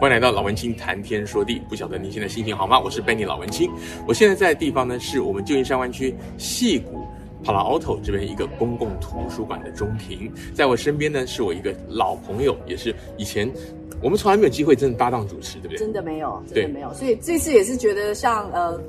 欢迎来到老文青谈天说地，不晓得您现在心情好吗？我是 Ben，老文青，我现在在的地方呢，是我们旧金山湾区戏谷 Palo Alto 这边一个公共图书馆的中庭，在我身边呢，是我一个老朋友，也是以前我们从来没有机会真的搭档主持，对不对？真的没有，真的没有，所以这次也是觉得像呃。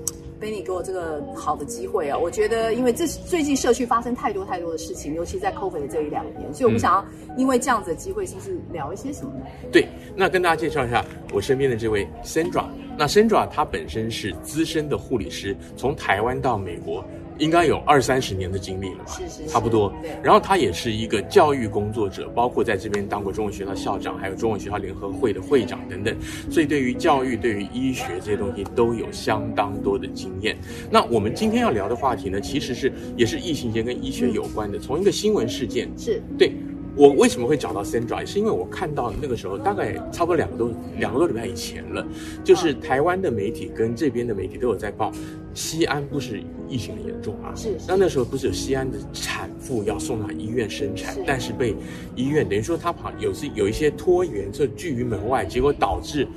Benny 给我这个好的机会啊！我觉得，因为这最近社区发生太多太多的事情，尤其在 COVID 的这一两年，所以我们想要因为这样子的机会，是不是聊一些什么呢？对，那跟大家介绍一下我身边的这位 Sandra。那 Sandra 她本身是资深的护理师，从台湾到美国。应该有二三十年的经历了吧？是是是，差不多。对。然后他也是一个教育工作者，包括在这边当过中文学校校长，还有中文学校联合会的会长等等。所以对于教育、对于医学这些东西都有相当多的经验。那我们今天要聊的话题呢，其实是也是疫情间跟医学有关的，从一个新闻事件是对。我为什么会找到 Sandra？是因为我看到那个时候大概差不多两个多两个多礼拜以前了，就是台湾的媒体跟这边的媒体都有在报，西安不是疫情很严重啊？是。那那时候不是有西安的产妇要送到医院生产，但是被医院等于说他跑有是有一些拖延，就拒于门外，结果导致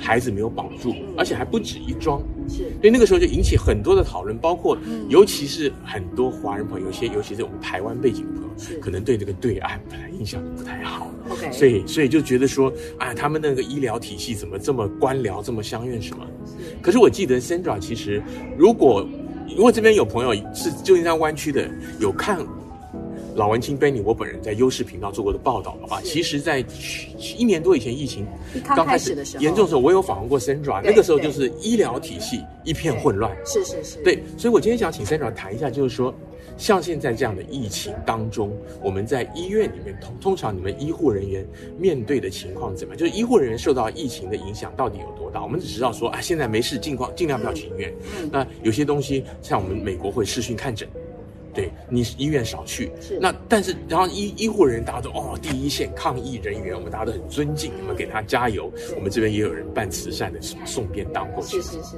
孩子没有保住，而且还不止一桩。是。所以那个时候就引起很多的讨论，包括尤其是很多华人朋友，有些尤其是我们台湾背景的朋友。可能对这个对岸本来印象就不太好，OK，所以所以就觉得说，啊，他们那个医疗体系怎么这么官僚，这么相怨什么？可是我记得 Sandra 其实，如果如果这边有朋友是旧金山湾区的，有看老文青 Benny 我本人在优视频道做过的报道的话，其实，在一年多以前疫情刚开始严重的时候，我有访问过 Sandra，那个时候就是医疗体系一片混乱，是是是，对，所以我今天想请 Sandra 谈一下，就是说。像现在这样的疫情当中，我们在医院里面通通常你们医护人员面对的情况怎么样？就是医护人员受到疫情的影响到底有多大？我们只知道说啊，现在没事，尽况尽量不要去医院。那有些东西像我们美国会视讯看诊，对你医院少去。是。那但是然后医医护人员大家都哦第一线抗疫人员，我们大家都很尊敬，你们给他加油。我们这边也有人办慈善的，什么送便当过去。是是是。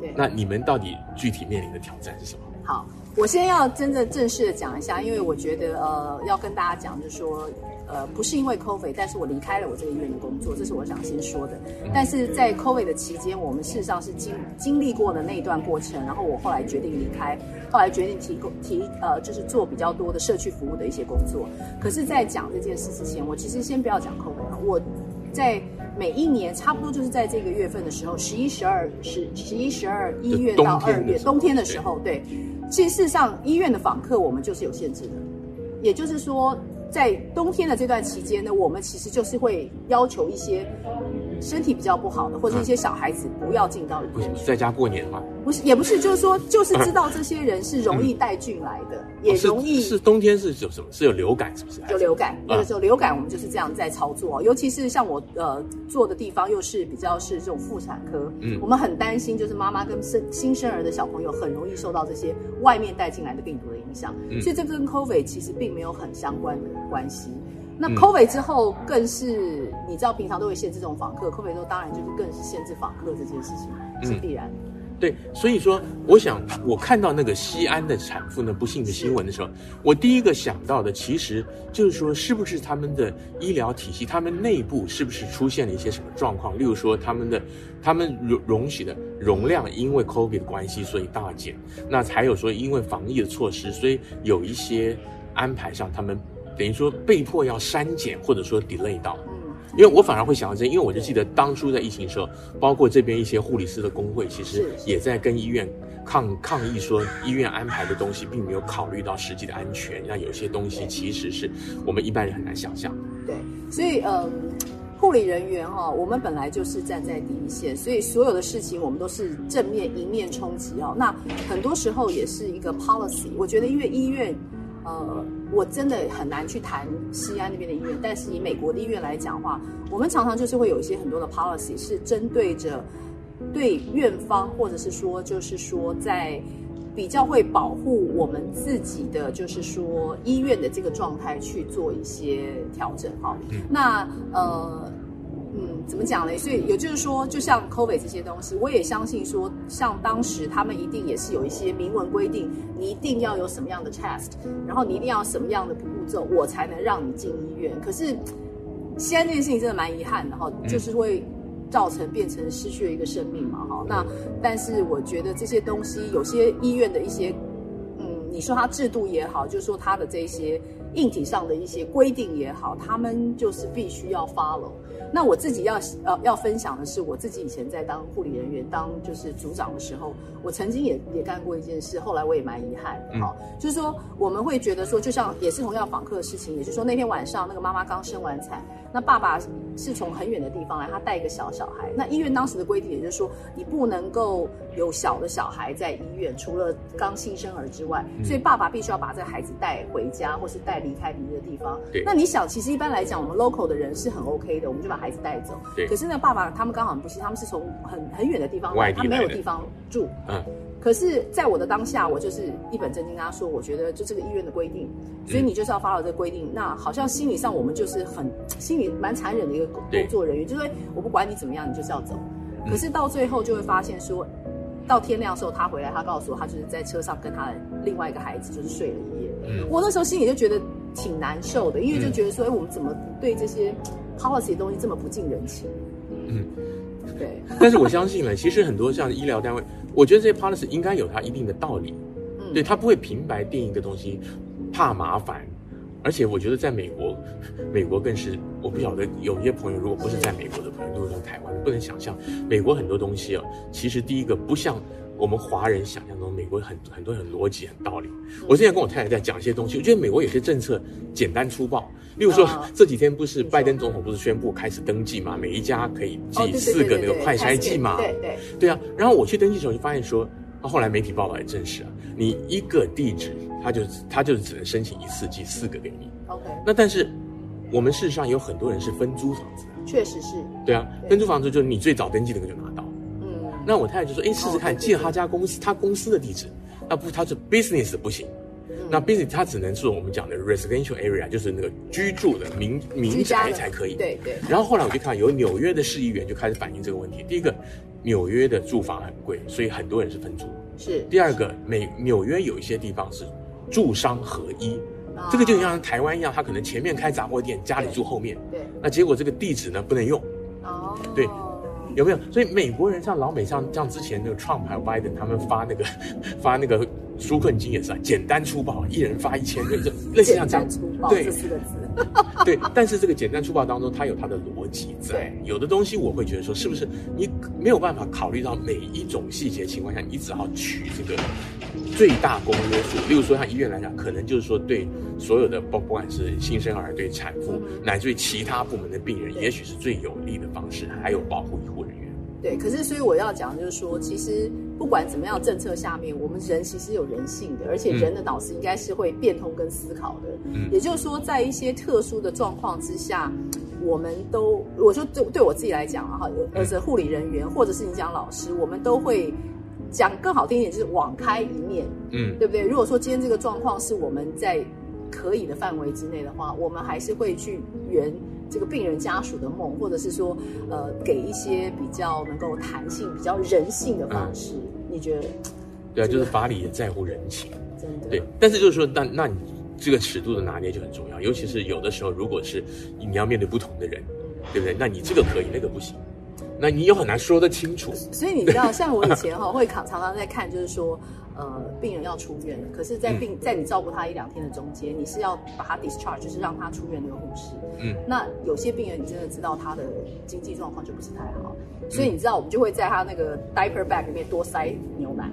对。那你们到底具体面临的挑战是什么？好。我先要真的正式的讲一下，因为我觉得呃要跟大家讲，就是说呃不是因为 COVID，但是我离开了我这个医院的工作，这是我想先说的。但是在 COVID 的期间，我们事实上是经经历过的那一段过程，然后我后来决定离开，后来决定提供提呃就是做比较多的社区服务的一些工作。可是，在讲这件事之前，我其实先不要讲 COVID，我在每一年差不多就是在这个月份的时候，十一、十二、十十一、十二一月到二月冬天的时候，对。其实事实上，医院的访客我们就是有限制的，也就是说，在冬天的这段期间呢，我们其实就是会要求一些身体比较不好的，或者一些小孩子不要进到医院。在家过年吗？不是，也不是，就是说，就是知道这些人是容易带菌来的，嗯、也容易、哦是。是冬天是有什么？是有流感，是不是？有流感，那个时候流感我们就是这样在操作，尤其是像我呃做的地方又是比较是这种妇产科，嗯，我们很担心就是妈妈跟生新生儿的小朋友很容易受到这些外面带进来的病毒的影响，嗯、所以这跟 COVID 其实并没有很相关的关系。那 COVID 之后更是，你知道平常都会限制这种访客，COVID 之后当然就是更是限制访客这件事情是必然的。嗯对，所以说，我想我看到那个西安的产妇那不幸的新闻的时候，我第一个想到的，其实就是说，是不是他们的医疗体系，他们内部是不是出现了一些什么状况？例如说，他们的他们容容许的容量因为 COVID 的关系，所以大减。那还有说，因为防疫的措施，所以有一些安排上，他们等于说被迫要删减，或者说 delay 到。因为我反而会想到这，因为我就记得当初在疫情的时候，包括这边一些护理师的工会，其实也在跟医院抗抗议，说医院安排的东西并没有考虑到实际的安全，那有些东西其实是我们一般人很难想象的。对，所以嗯，护理人员哈，我们本来就是站在第一线，所以所有的事情我们都是正面迎面冲击哦。那很多时候也是一个 policy，我觉得因为医院。呃，我真的很难去谈西安那边的医院，但是以美国的医院来讲的话，我们常常就是会有一些很多的 policy 是针对着对院方，或者是说就是说在比较会保护我们自己的，就是说医院的这个状态去做一些调整哈。那呃。嗯，怎么讲呢？所以也就是说，就像 COVID 这些东西，我也相信说，像当时他们一定也是有一些明文规定，你一定要有什么样的 test，然后你一定要什么样的步骤，我才能让你进医院。可是现在这件事情真的蛮遗憾的哈，就是会造成变成失去了一个生命嘛哈。那但是我觉得这些东西，有些医院的一些，嗯，你说它制度也好，就是说它的这些。硬体上的一些规定也好，他们就是必须要 follow。那我自己要呃要分享的是，我自己以前在当护理人员，当就是组长的时候，我曾经也也干过一件事，后来我也蛮遗憾。好、嗯，就是说我们会觉得说，就像也是同样访客的事情，也就是说那天晚上那个妈妈刚生完产，那爸爸是从很远的地方来，他带一个小小孩。那医院当时的规定也就是说，你不能够有小的小孩在医院，除了刚新生儿之外，所以爸爸必须要把这个孩子带回家，或是带离开别的地方。对。那你想，其实一般来讲，我们 local 的人是很 OK 的，我们就把孩子带走。对。可是呢爸爸他们刚好不是，他们是从很很远的地方来，他没有地方住。嗯。可是，在我的当下，我就是一本正经跟他说，我觉得就这个医院的规定，所以你就是要 follow 这个规定。那好像心理上我们就是很心里蛮残忍的一个工作人员，就是我不管你怎么样，你就是要走。可是到最后就会发现说，到天亮的时候他回来，他告诉我，他就是在车上跟他的另外一个孩子就是睡了一夜。我那时候心里就觉得挺难受的，因为就觉得说，哎，我们怎么对这些 policy 的东西这么不近人情？嗯。对，但是我相信呢，其实很多像医疗单位，我觉得这些 policy 应该有它一定的道理。嗯，对，它不会平白定一个东西，怕麻烦。而且我觉得在美国，美国更是，我不晓得有些朋友如果不是在美国的朋友，都是在台湾，不能想象美国很多东西啊，其实第一个不像。我们华人想象中，美国很很多很逻辑、很道理。我之前跟我太太在讲一些东西，我觉得美国有些政策简单粗暴。例如说，这几天不是拜登总统不是宣布开始登记嘛？每一家可以寄四个那个快筛剂嘛？对对对啊。然后我去登记的时候就发现说，后来媒体报道也证实啊，你一个地址，他就他就只能申请一次寄四个给你。OK。那但是我们事实上有很多人是分租房子的，确实是。对啊，分租房子就是你最早登记的那个就拿到。那我太太就说：“哎，试试看，借他家公司，他公司的地址。那不，他是 business 不行。那 business 他只能是我们讲的 residential area，就是那个居住的民民宅才可以。对对。然后后来我就看有纽约的市议员就开始反映这个问题。第一个，纽约的住房很贵，所以很多人是分租。是。第二个，美纽约有一些地方是住商合一，这个就像台湾一样，他可能前面开杂货店，家里住后面。对。那结果这个地址呢不能用。哦。对。有没有？所以美国人像老美像像之前那个 Trump 还有 Biden 他们发那个发那个纾困金也是啊，简单粗暴，一人发一千个，就类似像这样子。对，这四个字。对，但是这个简单粗暴当中，它有它的逻辑在。有的东西我会觉得说，是不是你没有办法考虑到每一种细节情况下，你只好取这个最大公约数。例如说，像医院来讲，可能就是说对所有的不不管是新生儿、对产妇，乃至于其他部门的病人，也许是最有利的方式，还有保护。对，可是所以我要讲就是说，其实不管怎么样，政策下面我们人其实有人性的，而且人的脑子应该是会变通跟思考的。嗯，也就是说，在一些特殊的状况之下，我们都，我就对对我自己来讲啊，哈，呃，护理人员或者是你讲老师，我们都会讲更好听一点，就是网开一面，嗯，对不对？如果说今天这个状况是我们在可以的范围之内的话，我们还是会去圆。这个病人家属的梦，或者是说，呃，给一些比较能够弹性、比较人性的方式，嗯、你觉得？对啊，就是法理也在乎人情，真的。对，但是就是说，那那你这个尺度的拿捏就很重要，尤其是有的时候，如果是你要面对不同的人，对不对？那你这个可以，那个不行，那你又很难说得清楚。所以你知道，像我以前哈会常常常在看，就是说。呃，病人要出院了，可是，在病在你照顾他一两天的中间，你是要把他 discharge，就是让他出院那个护士。嗯，那有些病人你真的知道他的经济状况就不是太好，所以你知道我们就会在他那个 diaper bag 里面多塞牛奶，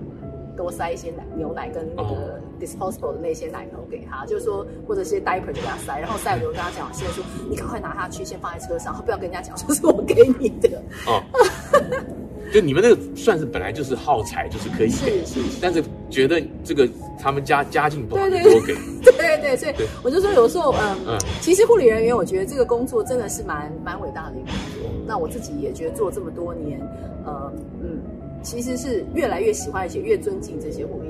多塞一些奶牛奶跟那个 disposable 的那些奶头给他，就是说或者是些 diaper 就给他塞，然后塞了之后跟他讲，现在说你赶快拿他去，先放在车上，不要跟人家讲，说是我给你的。哦。就你们那个算是本来就是耗材，就是可以给，是是是，但是觉得这个他们家家境不好，多给。对对对，所以我就说有时候，嗯，嗯其实护理人员，我觉得这个工作真的是蛮蛮伟大的一个工作。那我自己也觉得做这么多年，呃，嗯，其实是越来越喜欢，而且越尊敬这些护理。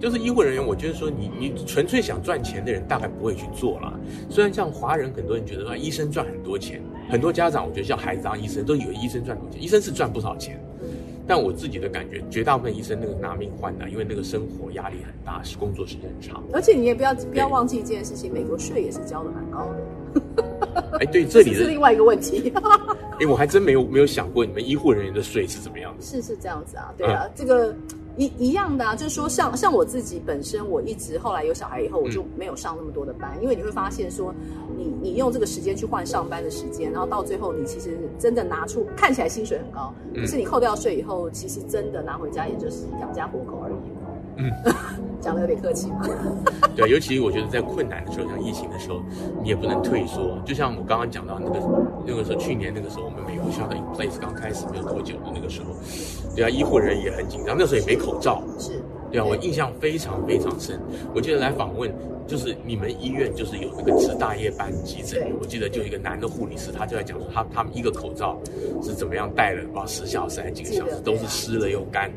就是医护人员，我觉得说你你纯粹想赚钱的人，大概不会去做了。虽然像华人很多人觉得说医生赚很多钱。很多家长，我觉得像孩子当医生，都以为医生赚多少钱，医生是赚不少钱。但我自己的感觉，绝大部分医生那个拿命换的，因为那个生活压力很大，是工作时间很长。而且你也不要不要忘记一件事情，美国税也是交的蛮高的。哎，对，这里 是另外一个问题。哎，我还真没有没有想过你们医护人员的税是怎么样的。是是这样子啊，对啊，嗯、这个。一一样的啊，就是说像像我自己本身，我一直后来有小孩以后，我就没有上那么多的班，嗯、因为你会发现说，你你用这个时间去换上班的时间，然后到最后你其实真的拿出看起来薪水很高，可是你扣掉税以后，其实真的拿回家也就是养家活口而已。嗯，讲的有点客气嘛。对，尤其我觉得在困难的时候，像疫情的时候，你也不能退缩。就像我刚刚讲到那个那个时候，去年那个时候，我们美国校的 in place 刚开始没有多久的那个时候，对啊，医护人员也很紧张，那时候也没口罩。是，对啊，我印象非常非常深。我记得来访问，就是你们医院就是有那个值大夜班急诊，我记得就一个男的护理师，他就在讲说他他们一个口罩是怎么样戴了，不知道十小时还是几个小时，都是湿了又干。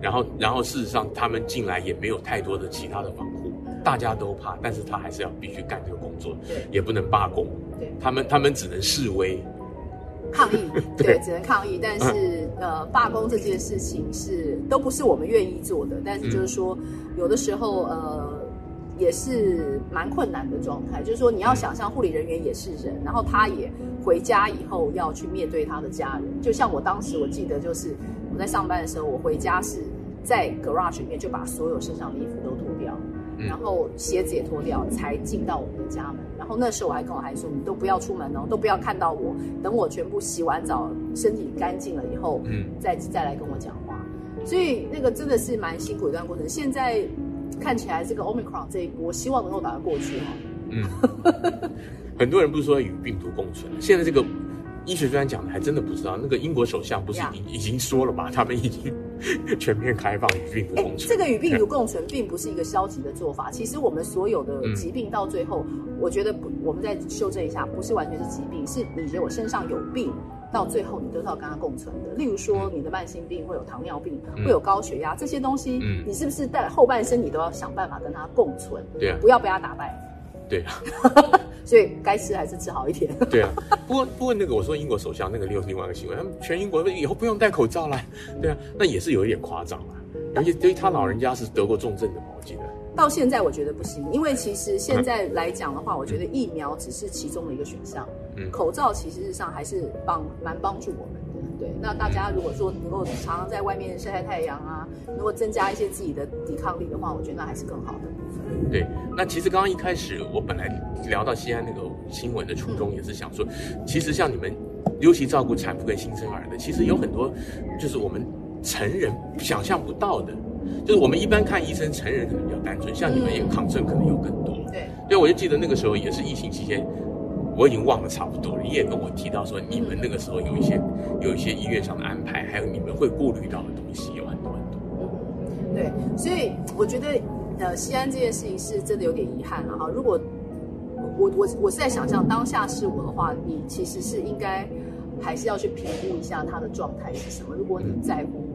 然后，然后事实上，他们进来也没有太多的其他的防护，大家都怕，但是他还是要必须干这个工作，对，也不能罢工，对，他们他们只能示威，抗议，对，只能抗议。但是，嗯、呃，罢工这件事情是都不是我们愿意做的，但是就是说，有的时候，呃。也是蛮困难的状态，就是说你要想象护理人员也是人，然后他也回家以后要去面对他的家人。就像我当时我记得，就是我在上班的时候，我回家是在 garage 里面就把所有身上的衣服都脱掉，然后鞋子也脱掉，才进到我们的家门。然后那时候我还跟我孩子说：“你都不要出门哦，都不要看到我，等我全部洗完澡，身体干净了以后，嗯，再再来跟我讲话。”所以那个真的是蛮辛苦的一段过程。现在。看起来这个 Omicron 这一波，希望能够把它过去哈。嗯，很多人不是说与病毒共存，现在这个医学专家讲的还真的不知道。那个英国首相不是已.已经说了吧？他们已经全面开放与病毒共存。这个与病毒共存并不是一个消极的做法。其实我们所有的疾病到最后，嗯、我觉得不，我们再修正一下，不是完全是疾病，是你觉得我身上有病。到最后，你都是要跟他共存的。例如说，你的慢性病会有糖尿病，会有高血压，这些东西，你是不是在后半生你都要想办法跟他共存？对啊，不要被他打败。对啊，所以该吃还是吃好一点。对啊，不过不过那个我说英国首相那个又是另外一个新闻，他们全英国以后不用戴口罩了。对啊，那也是有一点夸张啊。而且对于他老人家是得过重症的嘛，我记得。到现在我觉得不行，因为其实现在来讲的话，我觉得疫苗只是其中的一个选项。嗯，口罩其实上还是帮蛮帮助我们的。对，那大家如果说能够常常在外面晒晒太阳啊，能够增加一些自己的抵抗力的话，我觉得那还是更好的。对，那其实刚刚一开始我本来聊到西安那个新闻的初衷，也是想说，嗯、其实像你们尤其照顾产妇跟新生儿的，其实有很多就是我们成人想象不到的。就是我们一般看医生，成人可能比较单纯，像你们也抗症可能有更多。对，对，我就记得那个时候也是疫情期间，我已经忘了差不多了。你也跟我提到说，你们那个时候有一些有一些医院上的安排，还有你们会顾虑到的东西有很多很多。嗯，对，所以我觉得呃，西安这件事情是真的有点遗憾了哈。如果我我我是在想象当下是我的话，你其实是应该还是要去评估一下他的状态是什么。如果你在乎。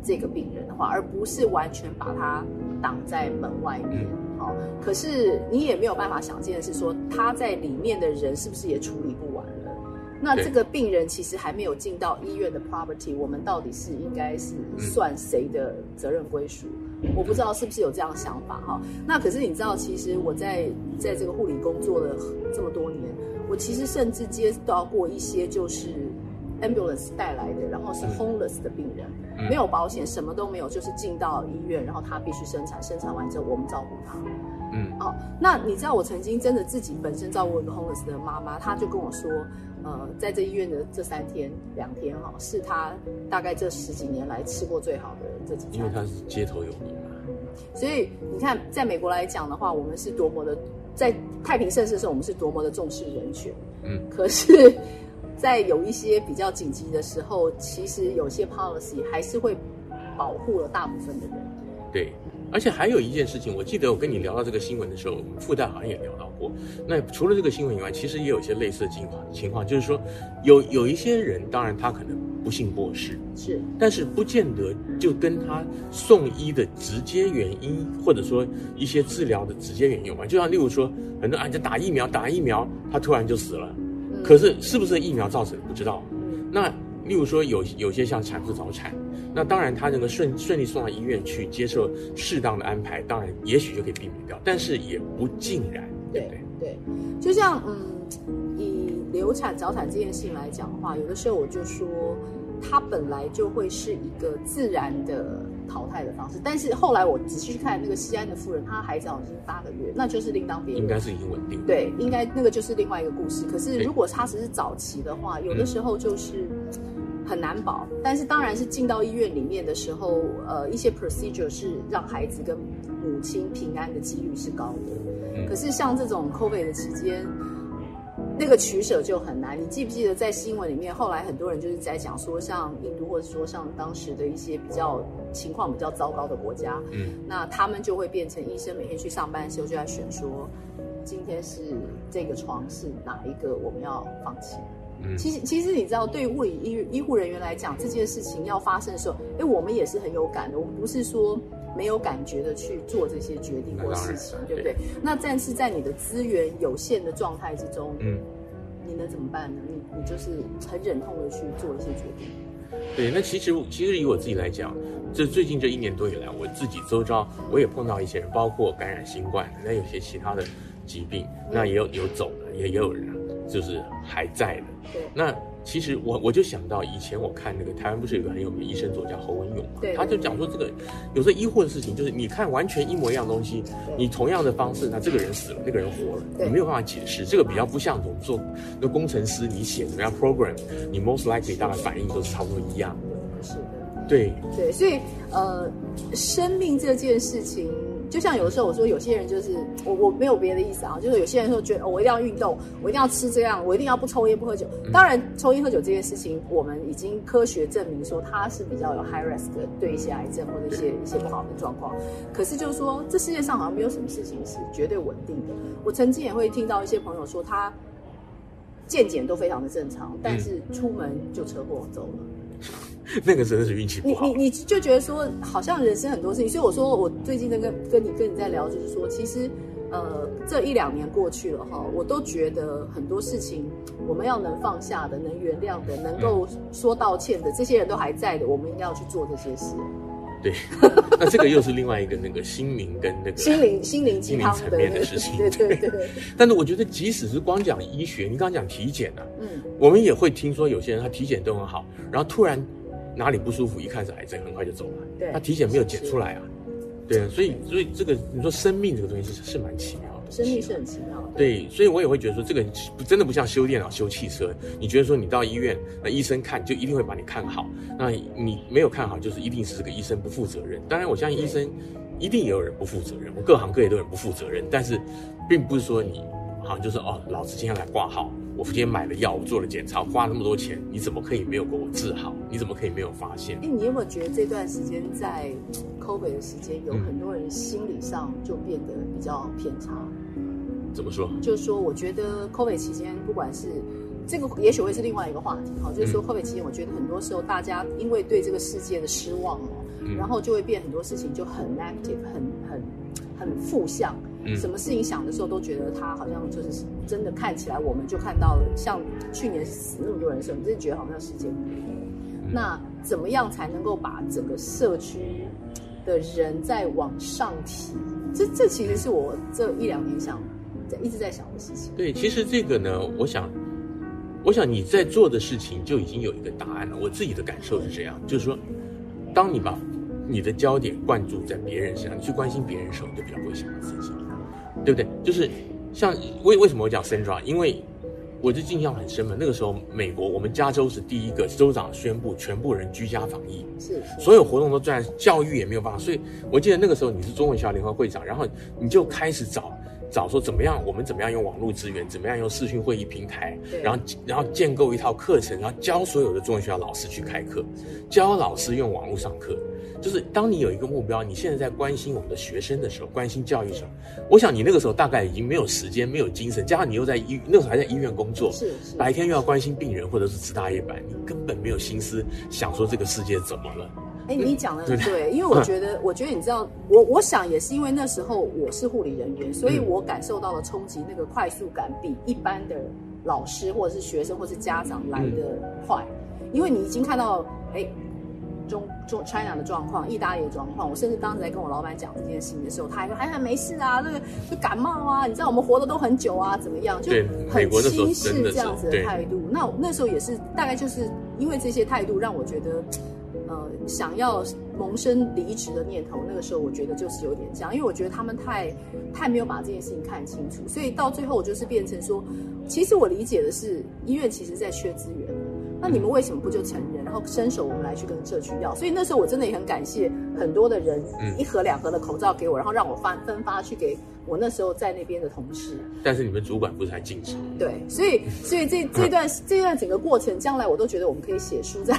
这个病人的话，而不是完全把他挡在门外面。好，可是你也没有办法想见的是说，他在里面的人是不是也处理不完了？那这个病人其实还没有进到医院的 property，我们到底是应该是算谁的责任归属？我不知道是不是有这样的想法哈。那可是你知道，其实我在在这个护理工作了这么多年，我其实甚至接到过一些就是 ambulance 带来的，然后是 homeless 的病人。没有保险，什么都没有，就是进到医院，然后他必须生产，生产完之后我们照顾他。嗯，哦，那你知道我曾经真的自己本身照顾一个 homeless 的妈妈，她就跟我说，呃，在这医院的这三天两天哈，是他大概这十几年来吃过最好的这几天。因为他是街头有名嘛。所以你看，在美国来讲的话，我们是多么的在太平盛世的时候，我们是多么的重视人权。嗯，可是。在有一些比较紧急的时候，其实有些 policy 还是会保护了大部分的人。对，而且还有一件事情，我记得我跟你聊到这个新闻的时候，我们附带好像也聊到过。那除了这个新闻以外，其实也有一些类似的情况，情况就是说，有有一些人，当然他可能不幸过世，是，但是不见得就跟他送医的直接原因，或者说一些治疗的直接原因有关。就像例如说，很多啊就打疫苗，打疫苗，他突然就死了。嗯、可是是不是疫苗造成的不知道。嗯、那例如说有有些像产妇早产，那当然他能够顺顺利送到医院去接受适当的安排，当然也许就可以避免掉，但是也不尽然，对不对？对，就像嗯，以流产早产这件事情来讲的话，有的时候我就说。它本来就会是一个自然的淘汰的方式，但是后来我仔细去看那个西安的妇人，她孩子好像是八个月，那就是另当别论。应该是已经稳定。对，应该那个就是另外一个故事。可是如果她只是早期的话，有的时候就是很难保。嗯、但是当然是进到医院里面的时候，呃，一些 procedure 是让孩子跟母亲平安的几率是高的。嗯、可是像这种 COVID 的期间。那个取舍就很难。你记不记得在新闻里面，后来很多人就是在讲说，像印度或者说像当时的一些比较情况比较糟糕的国家，嗯，那他们就会变成医生每天去上班的时候就在选说，今天是这个床是哪一个我们要放弃。嗯，其实其实你知道，对于护理医医护人员来讲，这件事情要发生的时候，哎，我们也是很有感的。我们不是说没有感觉的去做这些决定或事情，对不对？那但是在你的资源有限的状态之中，嗯，你能怎么办呢？你你就是很忍痛的去做一些决定。对，那其实其实以我自己来讲，这最近这一年多以来，我自己周遭我也碰到一些人，包括感染新冠，那有些其他的疾病，那也有有走的，也也有人就是还在的。对，那。其实我我就想到以前我看那个台湾不是有个很有名的医生作家侯文勇嘛，他就讲说这个有时候医护的事情就是你看完全一模一样东西，你同样的方式，那这个人死了，那个人活了，你没有办法解释。这个比较不像我们做那工程师，你写怎么样 program，你 most likely 大概反应都是差不多一样的。是的，对对，所以呃，生命这件事情。就像有的时候我说，有些人就是我我没有别的意思啊，就是有些人说觉得我一定要运动，我一定要吃这样，我一定要不抽烟不喝酒。当然，抽烟喝酒这件事情，我们已经科学证明说它是比较有 high risk 的，对一些癌症或者一些一些不好的状况。可是就是说，这世界上好像没有什么事情是绝对稳定的。我曾经也会听到一些朋友说，他健检都非常的正常，但是出门就车祸走了。那个真的是运气不好。你你你就觉得说，好像人生很多事情，所以我说我最近在跟跟你跟你在聊，就是说，其实，呃，这一两年过去了哈，我都觉得很多事情我们要能放下的、能原谅的、能够说道歉的，这些人都还在的，我们应该要去做这些事。对，那这个又是另外一个那个心灵跟那个心灵心灵鸡汤层面的事情。对对对，对。但是我觉得，即使是光讲医学，你刚刚讲体检啊，嗯，我们也会听说有些人他体检都很好，然后突然。哪里不舒服，一看是癌症，很快就走了。对，他体检没有检出来啊。对啊，所以所以这个你说生命这个东西是是蛮奇妙的。生命是很奇妙的。对，所以我也会觉得说，这个真的不像修电脑、修汽车。你觉得说你到医院，那医生看就一定会把你看好，那你没有看好，就是一定是这个医生不负责任。当然，我相信医生一定也有人不负责任，我各行各业都有人不负责任，但是并不是说你。好像就是哦，老子今天来挂号，我今天买了药，我做了检查，花那么多钱，你怎么可以没有给我治好？你怎么可以没有发现？哎，你有没有觉得这段时间在 COVID 的时间，有很多人心理上就变得比较偏差？怎么说？就是说，我觉得 COVID 期间，不管是这个，也许会是另外一个话题。哈，就是说 COVID 期间，我觉得很多时候大家因为对这个世界的失望哦，嗯、然后就会变很多事情就很 negative，很很很负向。什么事情想的时候都觉得他好像就是真的，看起来我们就看到了，像去年死那么多人的时候，你真的觉得好像世界末日。那怎么样才能够把整个社区的人再往上提？这这其实是我这一两年想在一直在想的事情。对，其实这个呢，我想，我想你在做的事情就已经有一个答案了。我自己的感受是这样，就是说，当你把你的焦点灌注在别人身上，你去关心别人的时候，你就比较不会想到自己。对不对？就是像为为什么我讲 Sandra？因为我就印象很深嘛。那个时候，美国我们加州是第一个州长宣布全部人居家防疫，是，是所有活动都在，教育也没有办法。所以我记得那个时候你是中文学校联合会长，然后你就开始找找说怎么样，我们怎么样用网络资源，怎么样用视讯会议平台，然后然后建构一套课程，然后教所有的中文学校老师去开课，教老师用网络上课。就是当你有一个目标，你现在在关心我们的学生的时候，关心教育的时候，我想你那个时候大概已经没有时间、没有精神，加上你又在医那时候还在医院工作，是，是白天又要关心病人或者是值大夜班，你根本没有心思想说这个世界怎么了。哎，你讲的对，对，因为我觉得，我觉得你知道，我我想也是因为那时候我是护理人员，所以我感受到了冲击，那个快速感比一般的。老师或者是学生或者是家长来的快，嗯、因为你已经看到哎。中中 China 的状况，意大利的状况，我甚至当时在跟我老板讲这件事情的时候，他还说哎呀没事啊，那个就感冒啊，你知道我们活得都很久啊，怎么样？就很轻视这样子的态度。那那时候也是大概就是因为这些态度，让我觉得呃想要萌生离职的念头。那个时候我觉得就是有点这样，因为我觉得他们太太没有把这件事情看清楚，所以到最后我就是变成说，其实我理解的是医院其实在缺资源。那你们为什么不就承认，然后伸手我们来去跟社区要？所以那时候我真的也很感谢很多的人，一盒两盒的口罩给我，然后让我分分发去给我那时候在那边的同事。但是你们主管不是还禁止？对，所以所以这这段 这段整个过程，将来我都觉得我们可以写书，再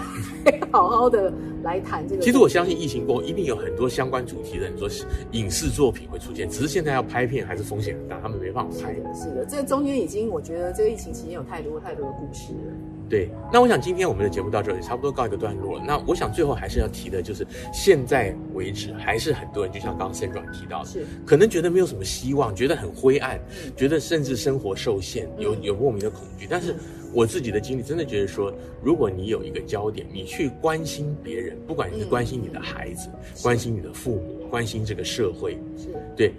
好好的来谈这个。其实我相信疫情过后一定有很多相关主题的，你说影视作品会出现，只是现在要拍片还是风险很大，他们没办法拍。是的，是的，这中间已经我觉得这个疫情期间有太多太多的故事了。对，那我想今天我们的节目到这里差不多告一个段落了。那我想最后还是要提的，就是现在为止还是很多人，就像刚刚 Sandra 提到的，是可能觉得没有什么希望，觉得很灰暗，嗯、觉得甚至生活受限，有有莫名的恐惧。但是我自己的经历真的觉得说，如果你有一个焦点，你去关心别人，不管你是关心你的孩子，嗯、关心你的父母，关心这个社会，是对，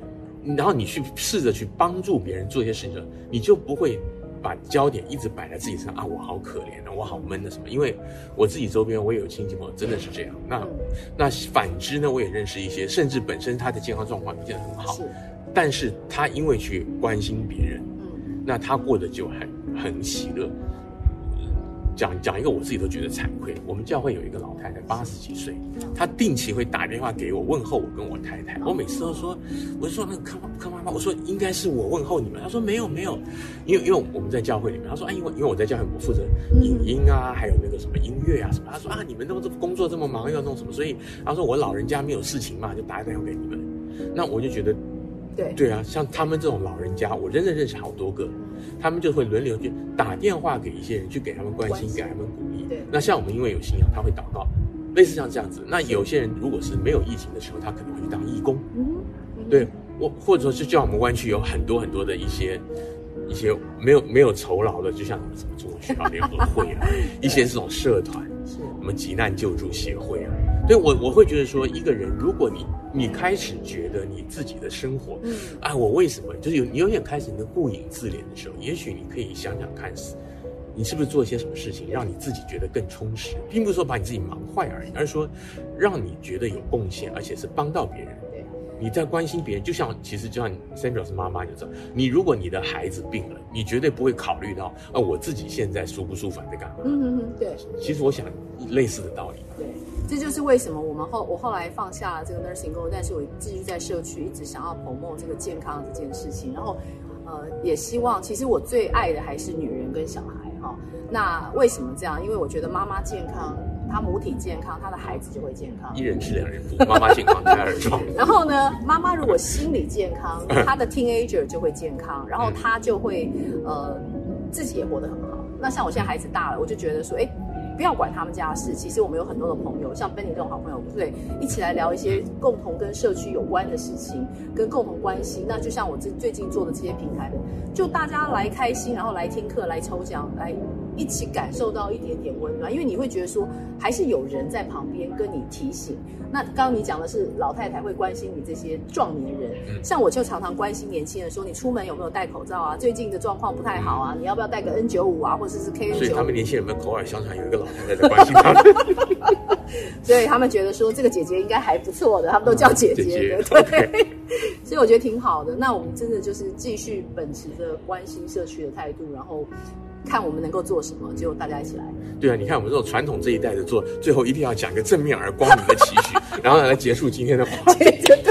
然后你去试着去帮助别人做一些事情，你就不会。把焦点一直摆在自己身上啊，我好可怜啊，我好闷的什么？因为我自己周边我也有亲戚朋友真的是这样。那那反之呢，我也认识一些，甚至本身他的健康状况不见得很好，是但是他因为去关心别人，嗯，那他过得就很很喜乐。讲讲一个我自己都觉得惭愧。我们教会有一个老太太，八十几岁，她定期会打电话给我问候我跟我太太。我每次都说，我就说那个康康妈妈，我说应该是我问候你们。她说没有没有，因为因为我们在教会里面，她说哎，因为因为我在教会我负责影音啊，还有那个什么音乐啊什么。她说啊，你们都这工作这么忙要弄什么，所以她说我老人家没有事情嘛，就打电话给你们。那我就觉得。对对啊，像他们这种老人家，我真的认识好多个，他们就会轮流去打电话给一些人，去给他们关心，关心给他们鼓励。对，那像我们因为有信仰，他会祷告，类似像这样子。那有些人如果是没有疫情的时候，他可能会去当义工。嗯，对，我或者说是叫我们湾区有很多很多的一些一些没有没有酬劳的，就像什么中国学校联合会啊，一些这种社团，我们急难救助协会啊。所以我我会觉得说，一个人如果你你开始觉得你自己的生活，嗯，啊，我为什么就是有你有点开始你的顾影自怜的时候，也许你可以想想看，你是不是做一些什么事情，让你自己觉得更充实，并不是说把你自己忙坏而已，而是说让你觉得有贡献，而且是帮到别人。你在关心别人，就像其实就像 Sandra 是妈妈，就知道，你如果你的孩子病了，你绝对不会考虑到，啊，我自己现在舒不舒服在干嘛？嗯嗯嗯，对。其实我想类似的道理。对，这就是为什么我们后我后来放下了这个 nursing 工作，但是我继续在社区一直想要 promote 这个健康这件事情，然后呃也希望，其实我最爱的还是女人跟小孩哈。那为什么这样？因为我觉得妈妈健康。他母体健康，他的孩子就会健康。一人吃两人补，妈妈健康，胎儿壮。然后呢，妈妈如果心理健康，她的 teenager 就会健康，然后她就会呃自己也活得很好。那像我现在孩子大了，我就觉得说，哎。不要管他们家的事。其实我们有很多的朋友，像 Benny 这种好朋友，对，一起来聊一些共同跟社区有关的事情，跟共同关系。那就像我这最近做的这些平台，就大家来开心，然后来听课，来抽奖，来一起感受到一点点温暖。因为你会觉得说，还是有人在旁边跟你提醒。那刚刚你讲的是老太太会关心你这些壮年人，像我就常常关心年轻人，说你出门有没有戴口罩啊？最近的状况不太好啊，你要不要戴个 N 九五啊，或者是 KN 九？所以他们年轻人们口耳相传有一个老太太。在关心他们，所以他们觉得说这个姐姐应该还不错的，他们都叫姐姐 的，对。所以我觉得挺好的。那我们真的就是继续秉持着关心社区的态度，然后看我们能够做什么，就大家一起来。对啊，你看我们这种传统这一代的做，最后一定要讲个正面而光明的期许，然后来结束今天的话题。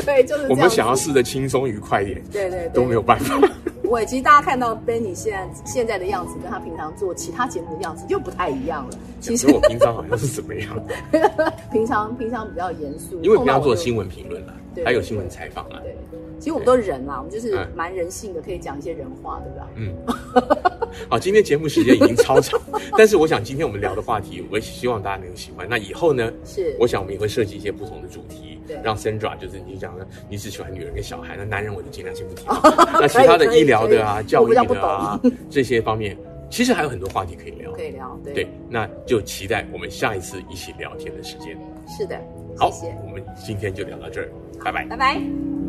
对，就是我们想要试着轻松愉快一点，对，对对，都没有办法。我其实大家看到 Benny 现在现在的样子，跟他平常做其他节目的样子又不太一样了。其实我平常好像是怎么样？平常平常比较严肃，因为平常做新闻评论了，对还有新闻采访了。对，其实我们都是人啦，我们就是蛮人性的，可以讲一些人话，对吧？嗯。好，今天节目时间已经超长，但是我想今天我们聊的话题，我也希望大家能够喜欢。那以后呢？是，我想我们也会设计一些不同的主题，让 Sandra 就是你讲的，你只喜欢女人跟小孩，那男人我就尽量先不提。那 其他的医疗的啊、教育的啊这些方面，其实还有很多话题可以聊，可以聊，对，对，那就期待我们下一次一起聊天的时间。是的，好，谢谢，我们今天就聊到这儿，拜拜，拜拜。